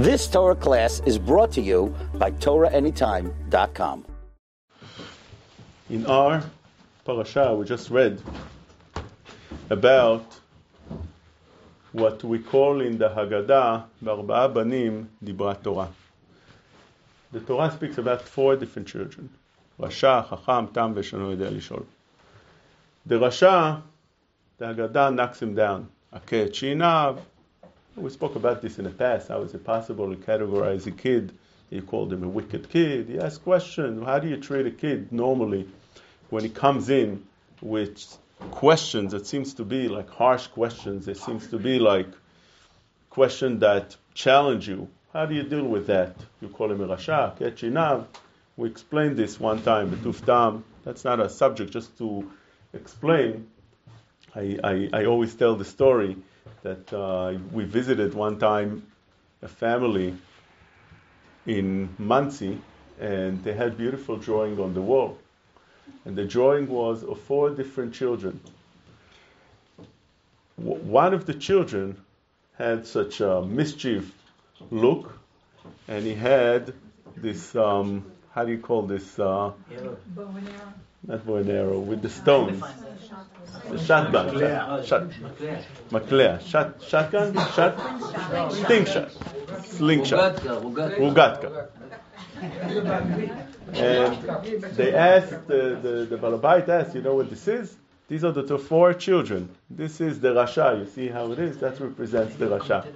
This Torah class is brought to you by TorahAnytime.com. In our parasha, we just read about what we call in the Haggadah, Barba'a Banim Dibra Torah. The Torah speaks about four different children. Rasha, Chacham, Tam, Veshano Yodea Lishol. The Rasha, the Haggadah knocks him down. Aket Shinav. We spoke about this in the past. How is it possible to categorize a kid? You called him a wicked kid. He asks questions. How do you treat a kid normally when he comes in with questions that seems to be like harsh questions? It seems to be like questions that challenge you. How do you deal with that? You call him a rasha, ketchinav. Eh, we explained this one time, betuftam. That's not a subject, just to explain. I, I, I always tell the story that uh, we visited one time a family in Monsey, and they had beautiful drawing on the wall. And the drawing was of four different children. W- one of the children had such a mischief look, and he had this, um, how do you call this? Uh, not bow and arrow, with the stones. The shotgun. Shot, shot, Maklea. Shot, shotgun? Shot? Sting shot. Slingshot. Rugatka. And they asked, the, the, the Balabait asked, you know what this is? These are the two, four children. This is the Rasha. You see how it is? That represents the Rasha.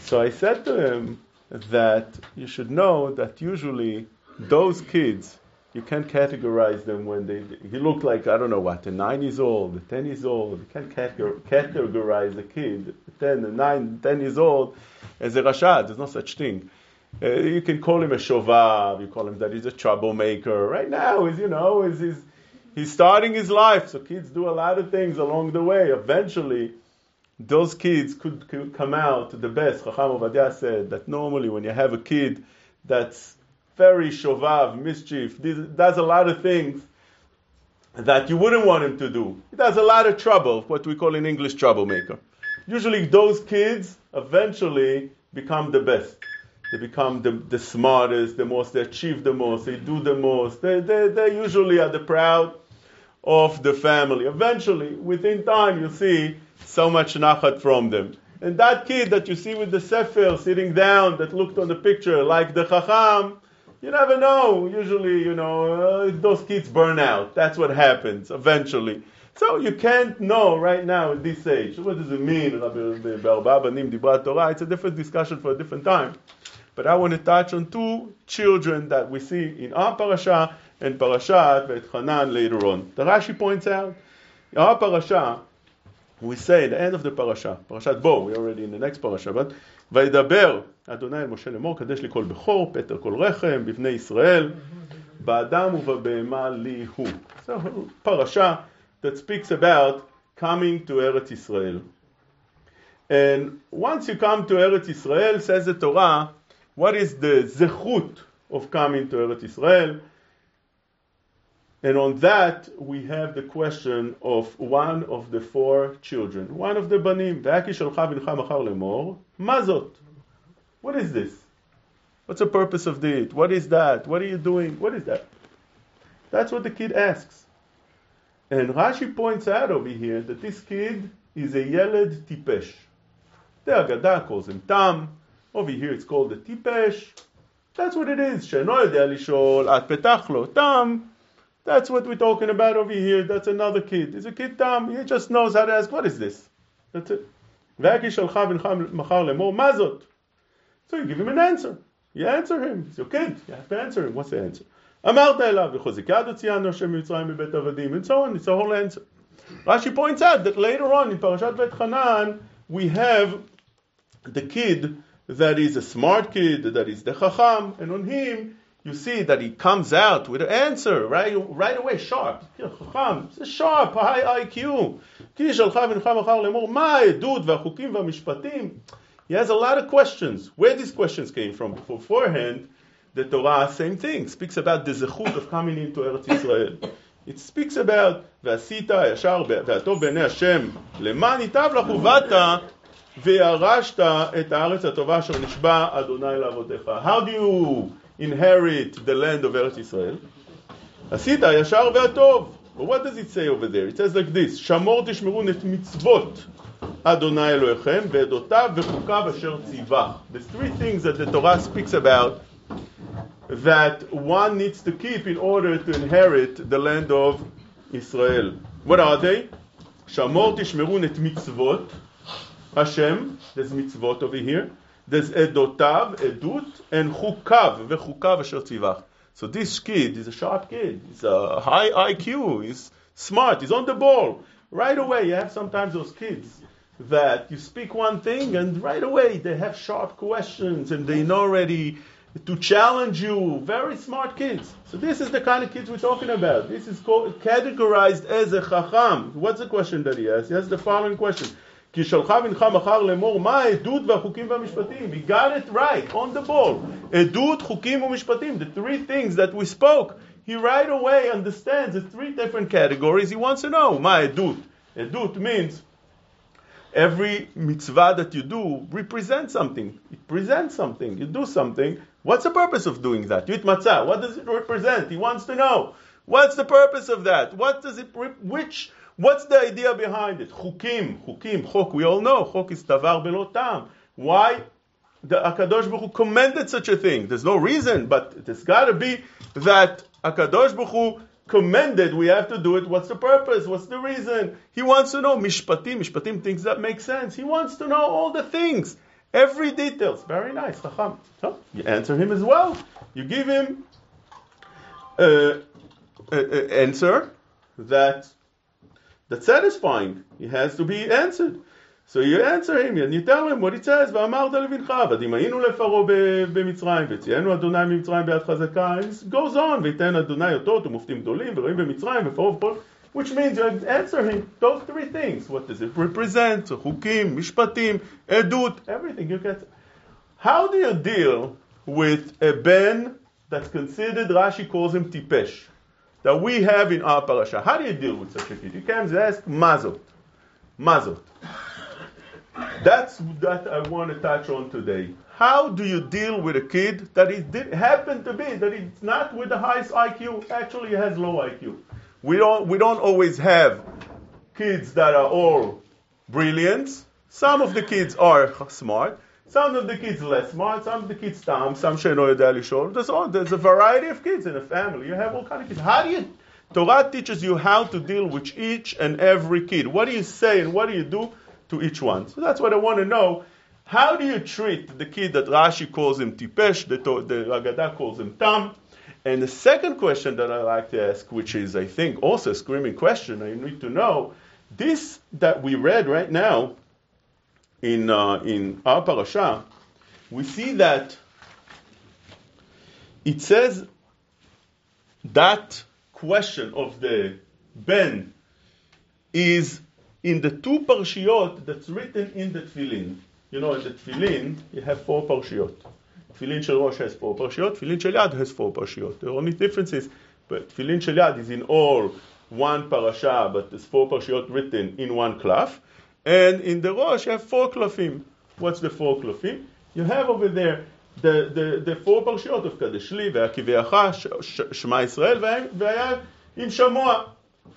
So I said to him that you should know that usually those kids, you can't categorize them when they. He looked like, I don't know what, a nine years old, a ten years old. You can't categorize a kid, a 10, a 9, 10 years old, as a Rasha. There's no such thing. Uh, you can call him a shovav, you call him that he's a troublemaker. Right now, he's, you know, he's, he's, he's starting his life, so kids do a lot of things along the way. Eventually, those kids could, could come out to the best. Chacham Ovadia said that normally when you have a kid that's very shovav, mischief, does a lot of things that you wouldn't want him to do. He does a lot of trouble, what we call in English troublemaker. Usually those kids eventually become the best. They become the, the smartest, the most, they achieve the most, they do the most. They, they, they usually are the proud of the family. Eventually, within time, you see so much nachat from them. And that kid that you see with the sefer sitting down, that looked on the picture like the chacham, you never know. Usually, you know, uh, those kids burn out. That's what happens eventually. So you can't know right now at this age. What does it mean? It's a different discussion for a different time. But I want to touch on two children that we see in our parasha and parashat Hanan later on. The Rashi points out, in our parasha, we say at the end of the parasha, parashat Bo, we're already in the next parasha, but וידבר אדוני אל משה לאמור, קדש לי כל בכור, פטר כל רחם, בבני ישראל, באדם ובבהמה לי הוא. So, parasha that speaks about coming to Eretz Israel. And once you come to Eretz Israel, says the Torah, what is the zechut of coming to Eretz Israel? And on that, we have the question of one of the four children, one of the banim. What is this? What's the purpose of it? What is that? What are you doing? What is that? That's what the kid asks. And Rashi points out over here that this kid is a Yeled Tipesh. The Agadah calls him Tam. Over here it's called the Tipesh. That's what it is. At Petachlo Tam. That's what we're talking about over here. That's another kid. He's a kid Tam. He just knows how to ask, what is this? That's it. mazot. So you give him an answer. You answer him. He's your kid. You have to answer him. What's the answer? אמרת אליו, וחוזקה הוציאנו השם ממצרים מבית עבדים, and so on. It's a whole answer. Rashi points out that later on in Parashat Veit Hanan, we have the kid that is a smart kid, that is the chacham, and on him you see that he comes out with an answer right, right away, sharp. חכם, זה sharp, high IQ. כי שלך ונך מחר לאמור, מה העדות והחוקים והמשפטים? He has a lot of questions. Where these questions came from beforehand, the Torah, same thing, speaks about the zechut of coming into Eretz Israel. It speaks about ועשית הישר והטוב בעיני השם למען ייטב לך ובאת וירשת את הארץ הטובה אשר נשבע אדוני לאבותיך. How do you inherit the land of ארץ ישראל? עשית הישר והטוב. But what does it say over there? It says like this, שמור תשמרו את מצוות אדוני אלוהיכם ועדותיו וחוקיו אשר ציווה. The three things that the Torah speaks about that one needs to keep in order to inherit the land of Israel. What are they? שמור תשמרו את מצוות Hashem, there's mitzvot over here. There's edotav, edut, and chukav, vechukav asher tzivach. So this kid is a sharp kid. He's a high IQ. He's smart. He's on the ball. Right away, you have sometimes those kids that you speak one thing and right away they have sharp questions and they know already to challenge you. Very smart kids. So this is the kind of kids we're talking about. This is called, categorized as a chacham. What's the question that he has? He has the following question. כי שלחה בנך מחר לאמור מה העדות והחוקים והמשפטים. He got it right, on the ball. עדות, חוקים ומשפטים, the three things that we spoke. He right away understands the three different categories. He wants to know מה העדות. עדות means every mitzvah that you do represents something. It presents something. You do something. What's the purpose of doing that? You eat matzah. What does it represent? He wants to know. What's the purpose of that? What does it, which What's the idea behind it? Chukim, chukim, chok, we all know, chok is tavar belotam. Why the Akadosh Baruch Hu commended such a thing? There's no reason, but there's got to be that Akadosh Baruch Hu commended. We have to do it. What's the purpose? What's the reason? He wants to know mishpatim. Mishpatim thinks that makes sense. He wants to know all the things, every details. Very nice, Chacham. So you answer him as well. You give him an answer that that's satisfying. He has to be answered. So you answer him and you tell him what it says, ואמרת לבנך, ודמיינו לפרעה במצרים, וציינו אדוני ממצרים ביד חזקה, it goes on, ויתן אדוני אותות ומופתים גדולים, ורואים במצרים, ופרעה ופרעה, which means you answer him those three things. What does it represent? חוקים, משפטים, עדות, everything you get. How do you deal with a ben that's considered, Rashi calls him tipesh? That we have in our parasha. How do you deal with such a kid? You can ask mazot. Mazot. That's that I want to touch on today. How do you deal with a kid that it did, happened to be that it's not with the highest IQ, actually has low IQ? We don't we don't always have kids that are all brilliant. Some of the kids are smart. Some of the kids less smart, some of the kids dumb, some she'eno יודע לשאול. There's, all, there's a variety of kids in a family. You have all kind of kids. How do you, Torah teaches you how to deal with each and every kid. What do you say and what do you do to each one? So that's what I want to know. How do you treat the kid that Rashi calls him tipesh, the, the Haggadah calls him tam? And the second question that I like to ask, which is, I think, also a screaming question, I need to know, this that we read right now, in, uh, in our parasha, we see that it says that question of the Ben is in the two parshiot that's written in the Tfilin. You know, in the Tfilin, you have four parshiot. Tfilin Shel Rosh has four parshiot, Tfilin Shel Yad has four parshiot. The only difference is, but Tfilin Shel Yad is in all one parasha, but there's four parshiot written in one cloth. And in the Rosh, you have four klafim. What's the four klafim? You have over there the, the, the four parshiot of Kadeshli, Ve'akiveacha, Shema Israel, Ve'aya Im Shamoa.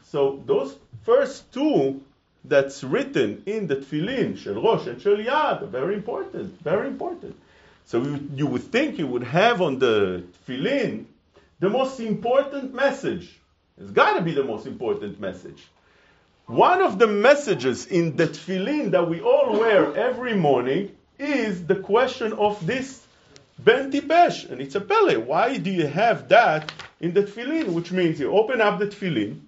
So those first two that's written in the Tfilin, Shel Rosh and Yad, are very important, very important. So you, you would think you would have on the Tfilin the most important message. It's got to be the most important message. One of the messages in the tefillin that we all wear every morning is the question of this Ben Tipesh. And it's a pele. Why do you have that in the tefillin? Which means you open up the tefillin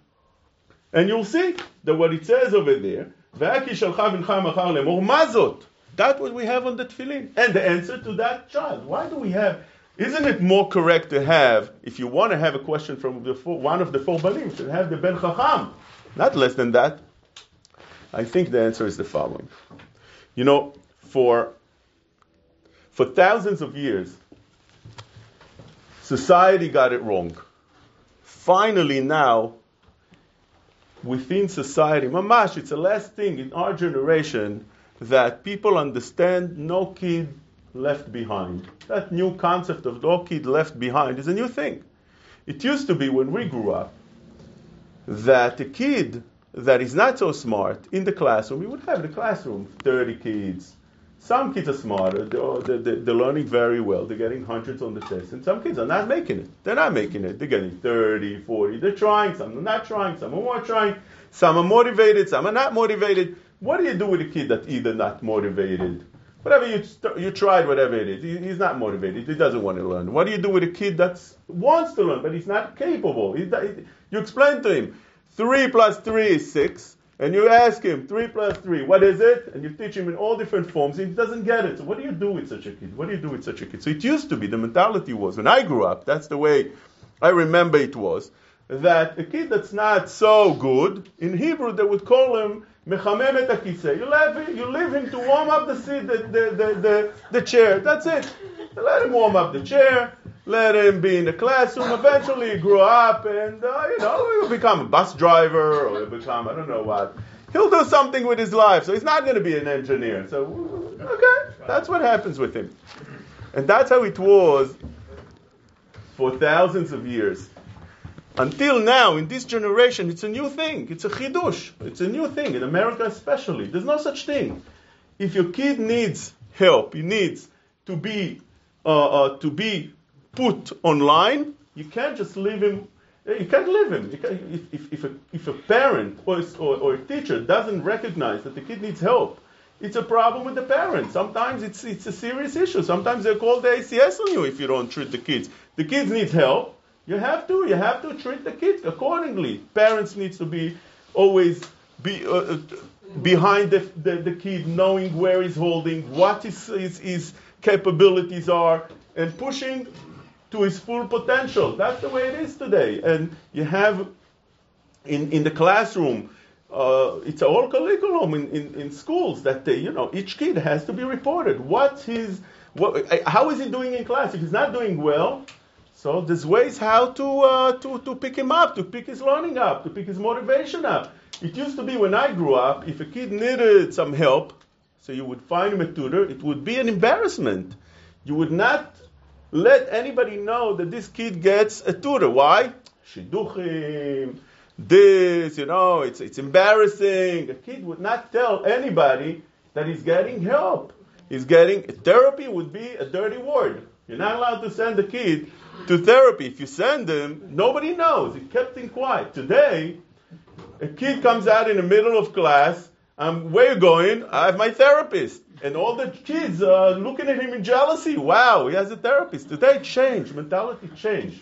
and you'll see that what it says over there, Ve'aki shalcha v'ncha machar lemor mazot. That's what we have on the tefillin. And the answer to that child. Why do we have isn't it more correct to have, if you want to have a question from the four, one of the four banim, to have the Ben Chacham not less than that? I think the answer is the following. You know, for, for thousands of years, society got it wrong. Finally, now, within society, mamash, it's the last thing in our generation that people understand no kid left behind. That new concept of no kid left behind is a new thing. It used to be when we grew up that a kid that is not so smart in the classroom, we would have the classroom 30 kids. Some kids are smarter, they're, they're, they're, learning very well, they're getting hundreds on the test, and some kids are not making it. They're not making it. They're getting 30, 40, they're trying, some They're not trying, some are more trying, some are motivated, some are not motivated. What do you do with a kid that's either not motivated? Whatever you, st- you tried, whatever it is, he, he's not motivated, he doesn't want to learn. What do you do with a kid that wants to learn, but he's not capable? He, you explain to him, 3 plus 3 is 6. And you ask him, 3 plus 3, what is it? And you teach him in all different forms. He doesn't get it. So what do you do with such a kid? What do you do with such a kid? So it used to be, the mentality was, when I grew up, that's the way I remember it was, that a kid that's not so good, in Hebrew they would call him mechamem et You leave, you leave him to warm up the seat, the, the, the, the, the chair. That's it. Let him warm up the chair let him be in the classroom. Eventually, he grew up, and uh, you know, he'll become a bus driver, or he'll become I don't know what. He'll do something with his life, so he's not going to be an engineer. So, okay, that's what happens with him, and that's how it was for thousands of years. Until now, in this generation, it's a new thing. It's a chidush. It's a new thing in America, especially. There's no such thing. If your kid needs help, he needs to be uh, uh, to be put online, you can't just leave him. You can't leave him. Can, if, if, if, a, if, a, parent or, or, or a teacher doesn't recognize that the kid needs help, it's a problem with the parent. Sometimes it's, it's a serious issue. Sometimes they call the ACS on you if you don't treat the kids. The kids need help. You have to. You have to treat the kids accordingly. Parents need to be always be uh, uh, behind the, the, the, kid, knowing where he's holding, what his, his, his capabilities are, and pushing to his full potential. That's the way it is today. And you have in, in the classroom, uh, it's a whole curriculum in, in, in, schools that they, you know, each kid has to be reported. What's his, what, how is he doing in class? If he's not doing well, so there's ways how to, uh, to, to pick him up, to pick his learning up, to pick his motivation up. It used to be when I grew up, if a kid needed some help, so you would find him a tutor, it would be an embarrassment. You would not let anybody know that this kid gets a tutor. Why? Shidduchim, this, you know, it's, it's embarrassing. A kid would not tell anybody that he's getting help. He's getting therapy would be a dirty word. You're not allowed to send a kid to therapy. If you send them, nobody knows. He kept him quiet. Today, a kid comes out in the middle of class. Um, where you going? I have my therapist. And all the kids are looking at him in jealousy. Wow, he has a therapist. Today, change, mentality change.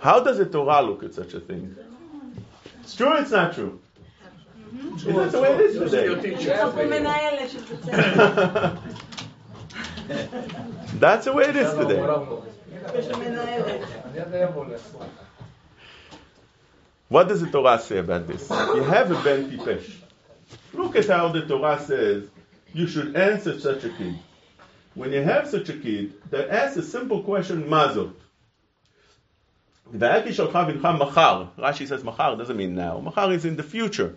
How does the Torah look at such a thing? It's true it's not true? Mm-hmm. Is the way it is today? That's the way it is today. What does the Torah say about this? You have a Ben Tipesh. Look at how the Torah says you should answer such a kid. When you have such a kid that asks a simple question, mazot. Rashi says machar doesn't mean now. Machar is in the future.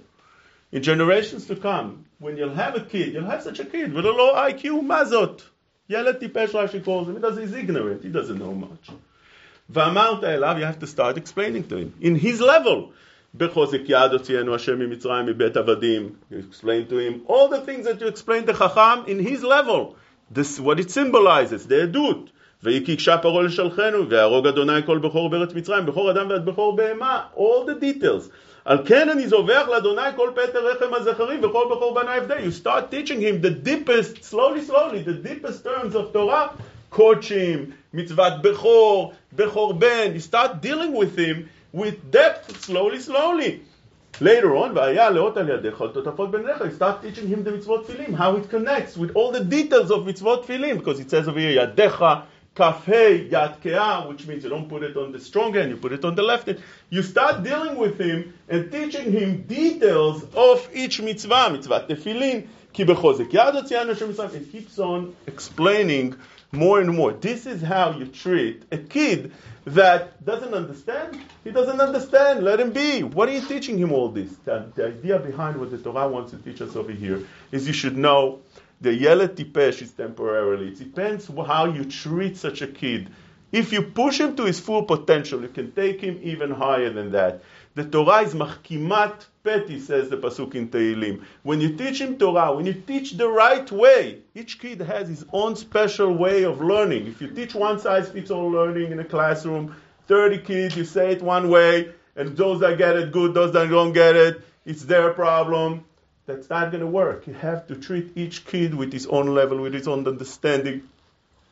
In generations to come, when you'll have a kid, you'll have such a kid with a low IQ, mazot. Yeled Tipesh Rashi calls him. He does, he's ignorant. He doesn't know much. The amount I love, you have to start explaining to him. In his level. B'chozik yad otzienu Hashem mitzrayim mi'bet avadim. You explain to him all the things that you explain to Chacham in his level. This what it symbolizes, the edut. V'yikik shaparo l'shalchenu, v'arog Adonai kol b'chor b'eret mitzrayim, b'chor adam v'ad b'chor b'ema. All the details. על כן אני זובח לאדוני כל פטר רחם הזכרים וכל בכור בני אבדה. You start teaching him the deepest, slowly slowly, the deepest terms of Torah, קודשים, מצוות בכור, בכור בן. You start dealing with him with depth, slowly, slowly. Later on, you start teaching him the mitzvot filim, how it connects with all the details of mitzvot filim, because it says over here, kafhei, yad which means you don't put it on the strong hand, you put it on the left hand. You start dealing with him and teaching him details of each mitzvah, mitzvah tefillin, It keeps on explaining more and more. This is how you treat a kid that doesn't understand. He doesn't understand. Let him be. What are you teaching him all this? The, the idea behind what the Torah wants to teach us over here is you should know the yeled tipesh is temporarily. It depends how you treat such a kid. If you push him to his full potential, you can take him even higher than that. The Torah is machkimat peti, says the pasuk in Tehillim. When you teach him Torah, when you teach the right way, each kid has his own special way of learning. If you teach one size fits all learning in a classroom, 30 kids, you say it one way, and those that get it good, those that don't get it, it's their problem. That's not going to work. You have to treat each kid with his own level, with his own understanding,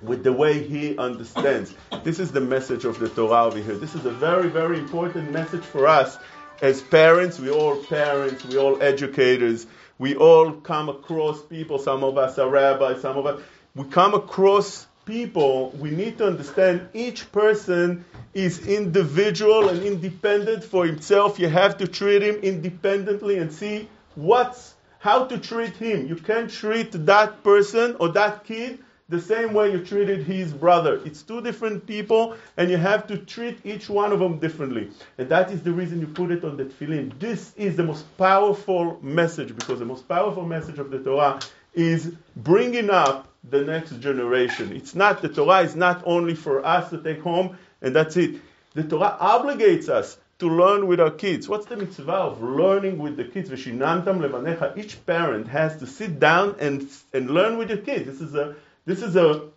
with the way he understands. This is the message of the Torah over here. This is a very, very important message for us as parents. We all parents, we all educators, we all come across people. Some of us are rabbis, some of us. We come across people. We need to understand each person is individual and independent for himself. You have to treat him independently and see what's how to treat him. You can't treat that person or that kid the same way you treated his brother. It's two different people, and you have to treat each one of them differently. And that is the reason you put it on the tefillin. This is the most powerful message, because the most powerful message of the Torah is bringing up the next generation. It's not, the Torah is not only for us to take home, and that's it. The Torah obligates us to learn with our kids. What's the mitzvah of learning with the kids? Each parent has to sit down and, and learn with your kids. This is a this is a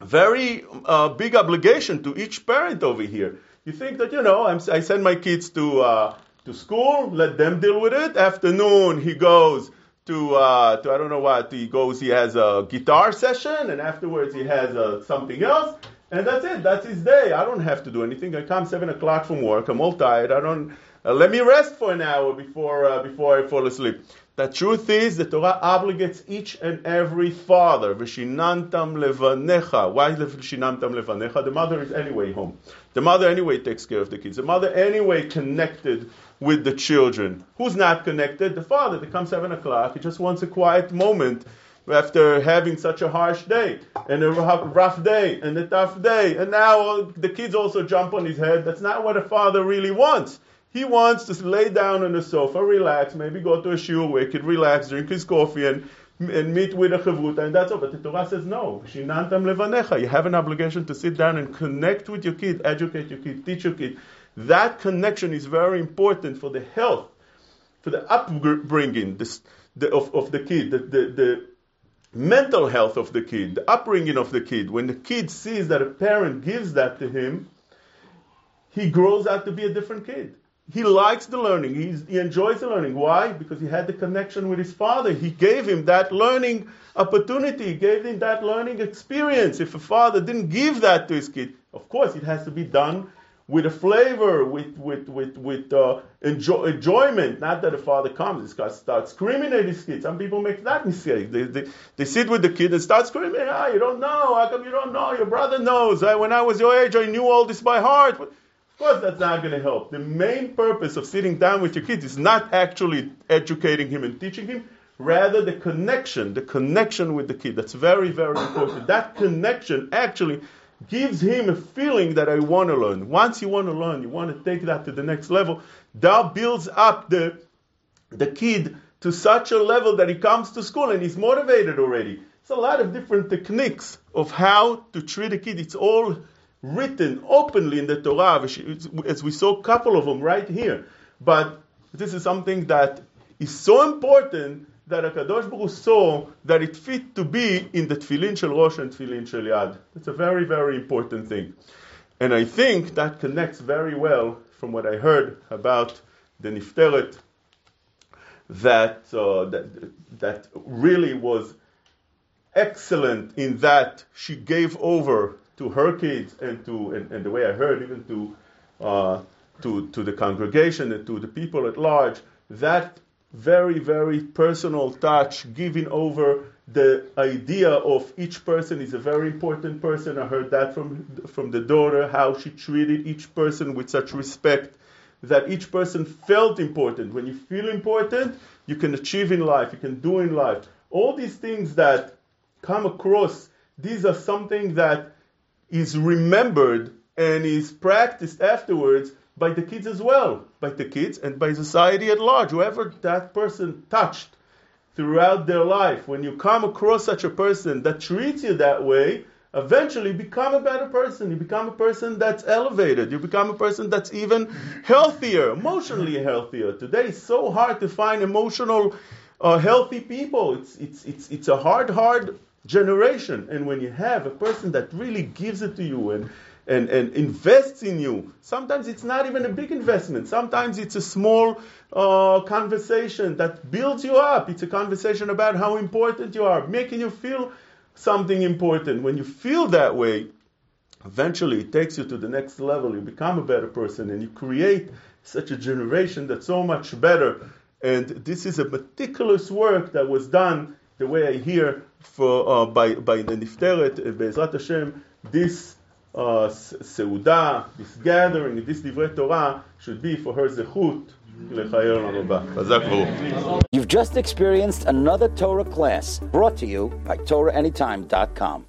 very uh, big obligation to each parent over here. You think that, you know, I'm, i send my kids to, uh, to school, let them deal with it. Afternoon, he goes to, uh, to, I don't know what, he goes, he has a guitar session, and afterwards he has uh, something else. And that's it. That's his day. I don't have to do anything. I come seven o'clock from work. I'm all tired. I don't. Uh, let me rest for an hour before uh, before I fall asleep. The truth is, the Torah obligates each and every father. V'shinantam levanecha. Why v'shinantam levanecha? The mother is anyway home. The mother anyway takes care of the kids. The mother anyway connected with the children. Who's not connected? The father. They come seven o'clock. He just wants a quiet moment after having such a harsh day and a rough day and a tough day. And now the kids also jump on his head. That's not what a father really wants. He wants to lay down on the sofa, relax, maybe go to a shiur could relax, drink his coffee, and, and meet with a chavruta, and that's all. But the Torah says no. Shinantam levanecha. You have an obligation to sit down and connect with your kid, educate your kid, teach your kid. That connection is very important for the health, for the upbringing the, of, of the kid, the, the mental health of the kid, the upbringing of the kid. When the kid sees that a parent gives that to him, he grows out to be a different kid he likes the learning. He's, he enjoys the learning. Why? Because he had the connection with his father. He gave him that learning opportunity. He gave him that learning experience. If a father didn't give that to his kid, of course, it has to be done with a flavor, with with with with uh, enjoy, enjoyment. Not that the father comes and starts screaming at his kid. Some people make that mistake. They, they, they sit with the kid and start screaming. Ah, you don't know. How come you don't know? Your brother knows. When I was your age, I knew all this by heart But of course, that's not going to help. The main purpose of sitting down with your kids is not actually educating him and teaching him, rather the connection, the connection with the kid. That's very, very important. That connection actually gives him a feeling that I want to learn. Once you want to learn, you want to take that to the next level. That builds up the the kid to such a level that he comes to school and he's motivated already. It's a lot of different techniques of how to treat a kid. It's all written openly in the Torah, as we saw a couple of them right here. But this is something that is so important that Akadosh Baruch saw that it fit to be in the Tfilin Shel Rosh and Tfilin Shel Yad. It's a very, very important thing. And I think that connects very well from what I heard about the Nifteret that, uh, that, that really was excellent in that she gave over to her kids and to and, and the way I heard even to uh, to to the congregation and to the people at large that very very personal touch giving over the idea of each person is a very important person. I heard that from from the daughter how she treated each person with such respect that each person felt important. When you feel important you can achieve in life you can do in life. All these things that come across, these are something that is remembered and is practiced afterwards by the kids as well, by the kids and by society at large. Whoever that person touched throughout their life, when you come across such a person that treats you that way, eventually you become a better person. You become a person that's elevated. You become a person that's even healthier, emotionally healthier. Today it's so hard to find emotional, uh, healthy people. It's, it's, it's, it's a hard, hard generation. And when you have a person that really gives it to you and and, and invests in you. Sometimes it's not even a big investment. Sometimes it's a small uh, conversation that builds you up. It's a conversation about how important you are, making you feel something important. When you feel that way, eventually it takes you to the next level. You become a better person and you create such a generation that's so much better. And this is a meticulous work that was done, the way I hear, for, uh, by, by the Nifteret, uh, Be'ezrat Hashem, this uh, סעודה, this gathering, this דברי תורה, should be for her זכות לחיי עולם הבא. חזק ברוך. You've just experienced another Torah class brought to you by TorahAnytime.com.